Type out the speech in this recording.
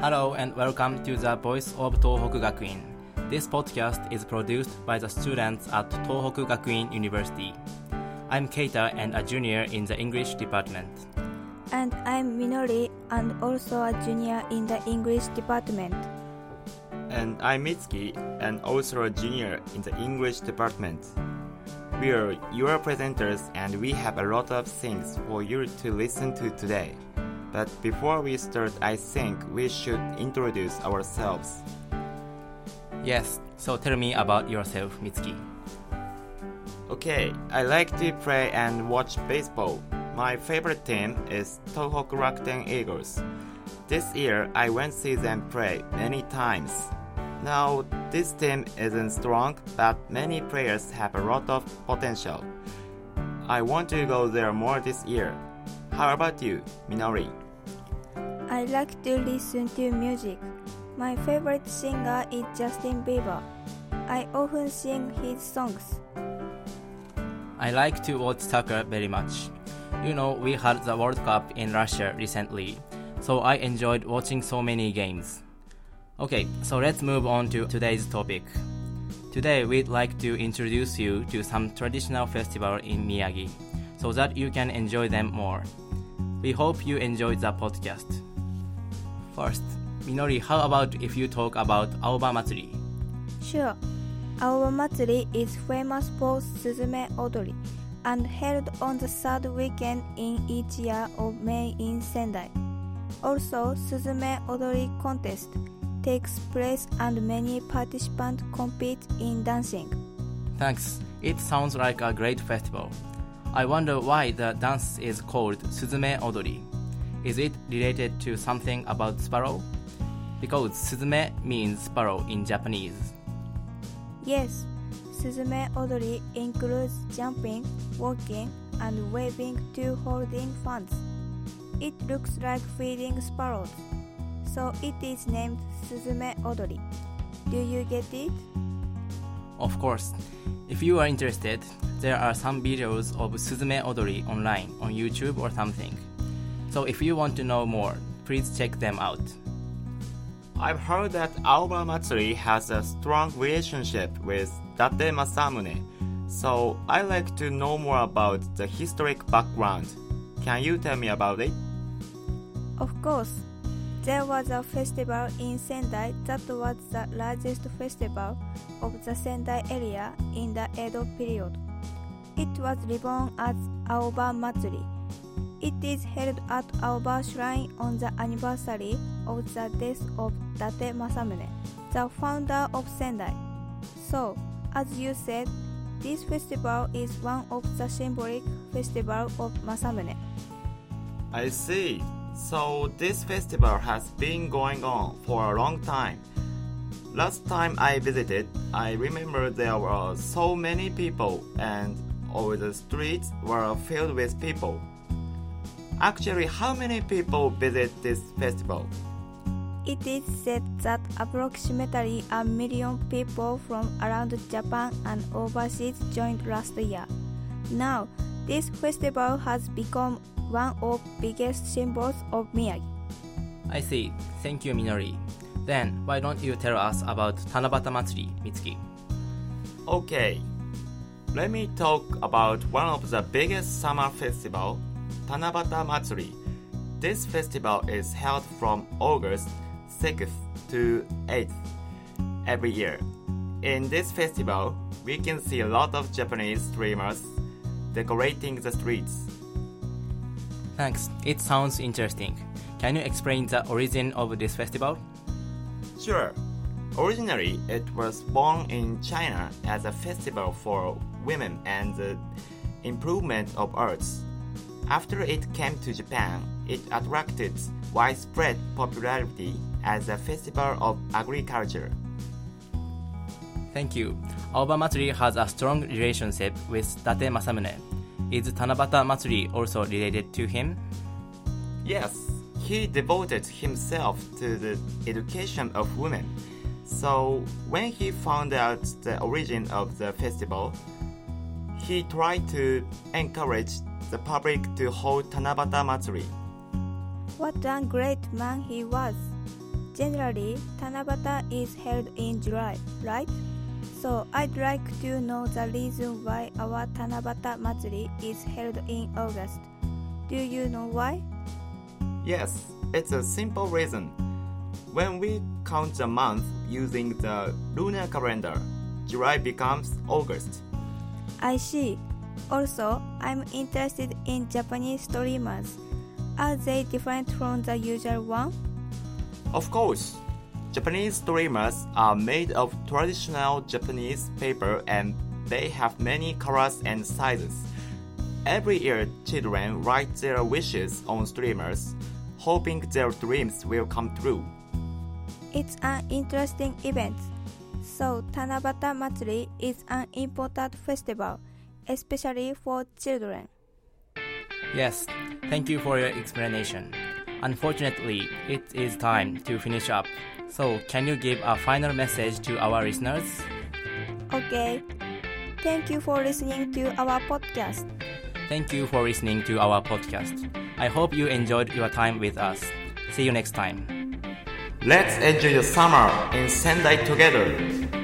Hello and welcome to the Voice of Tohoku Gakuin. This podcast is produced by the students at Tohoku Gakuin University. I'm Keita and a junior in the English department. And I'm Minori and also a junior in the English department. And I'm Mitsuki and also a junior in the English department. We are your presenters and we have a lot of things for you to listen to today. But before we start, I think we should introduce ourselves. Yes, so tell me about yourself, Mitsuki. Okay, I like to play and watch baseball. My favorite team is Tohoku Rakuten Eagles. This year, I went to see them play many times. Now, this team isn't strong, but many players have a lot of potential. I want to go there more this year. How about you, Minori? I like to listen to music. My favorite singer is Justin Bieber. I often sing his songs. I like to watch soccer very much. You know, we had the World Cup in Russia recently, so I enjoyed watching so many games. Okay, so let's move on to today's topic. Today, we'd like to introduce you to some traditional festivals in Miyagi so that you can enjoy them more. We hope you enjoyed the podcast. First, Minori, how about if you talk about Aoba Matsuri? Sure. Aoba Matsuri is famous for Suzume Odori and held on the third weekend in each year of May in Sendai. Also, Suzume Odori contest takes place and many participants compete in dancing. Thanks. It sounds like a great festival. I wonder why the dance is called Suzume Odori. Is it related to something about sparrow? Because Suzume means sparrow in Japanese. Yes, Suzume Odori includes jumping, walking, and waving to holding fans. It looks like feeding sparrows so it is named Suzume Odori. Do you get it? Of course. If you are interested, there are some videos of Suzume Odori online on YouTube or something. So if you want to know more, please check them out. I've heard that Aoba Matsuri has a strong relationship with Date Masamune, so I'd like to know more about the historic background. Can you tell me about it? Of course. There was a festival in Sendai that was the largest festival of the Sendai area in the Edo period. It was reborn as Aoba Matsuri. It is held at Aoba Shrine on the anniversary of the death of Date Masamune, the founder of Sendai. So, as you said, this festival is one of the symbolic festivals of Masamune. I see. So this festival has been going on for a long time. Last time I visited, I remember there were so many people and all the streets were filled with people. Actually, how many people visit this festival? It is said that approximately a million people from around Japan and overseas joined last year. Now, this festival has become one of biggest symbols of Miyagi. I see. Thank you, Minori. Then, why don't you tell us about Tanabata Matsuri, Mitsuki? Okay. Let me talk about one of the biggest summer festival, Tanabata Matsuri. This festival is held from August 6th to 8th every year. In this festival, we can see a lot of Japanese streamers decorating the streets. Thanks. It sounds interesting. Can you explain the origin of this festival? Sure. Originally, it was born in China as a festival for women and the improvement of arts. After it came to Japan, it attracted widespread popularity as a festival of agriculture. Thank you. Aoba Matsuri has a strong relationship with Date Masamune. Is Tanabata Matsuri also related to him? Yes, he devoted himself to the education of women. So, when he found out the origin of the festival, he tried to encourage the public to hold Tanabata Matsuri. What a great man he was! Generally, Tanabata is held in July, right? So I'd like to know the reason why our Tanabata Matsuri is held in August. Do you know why? Yes, it's a simple reason. When we count the month using the lunar calendar, July becomes August. I see. Also, I'm interested in Japanese streamers. Are they different from the usual one? Of course, Japanese streamers are made of traditional Japanese paper and they have many colors and sizes. Every year, children write their wishes on streamers, hoping their dreams will come true. It's an interesting event. So, Tanabata Matsuri is an important festival, especially for children. Yes, thank you for your explanation. Unfortunately, it is time to finish up. So, can you give a final message to our listeners? Okay. Thank you for listening to our podcast. Thank you for listening to our podcast. I hope you enjoyed your time with us. See you next time. Let's enjoy the summer in Sendai together.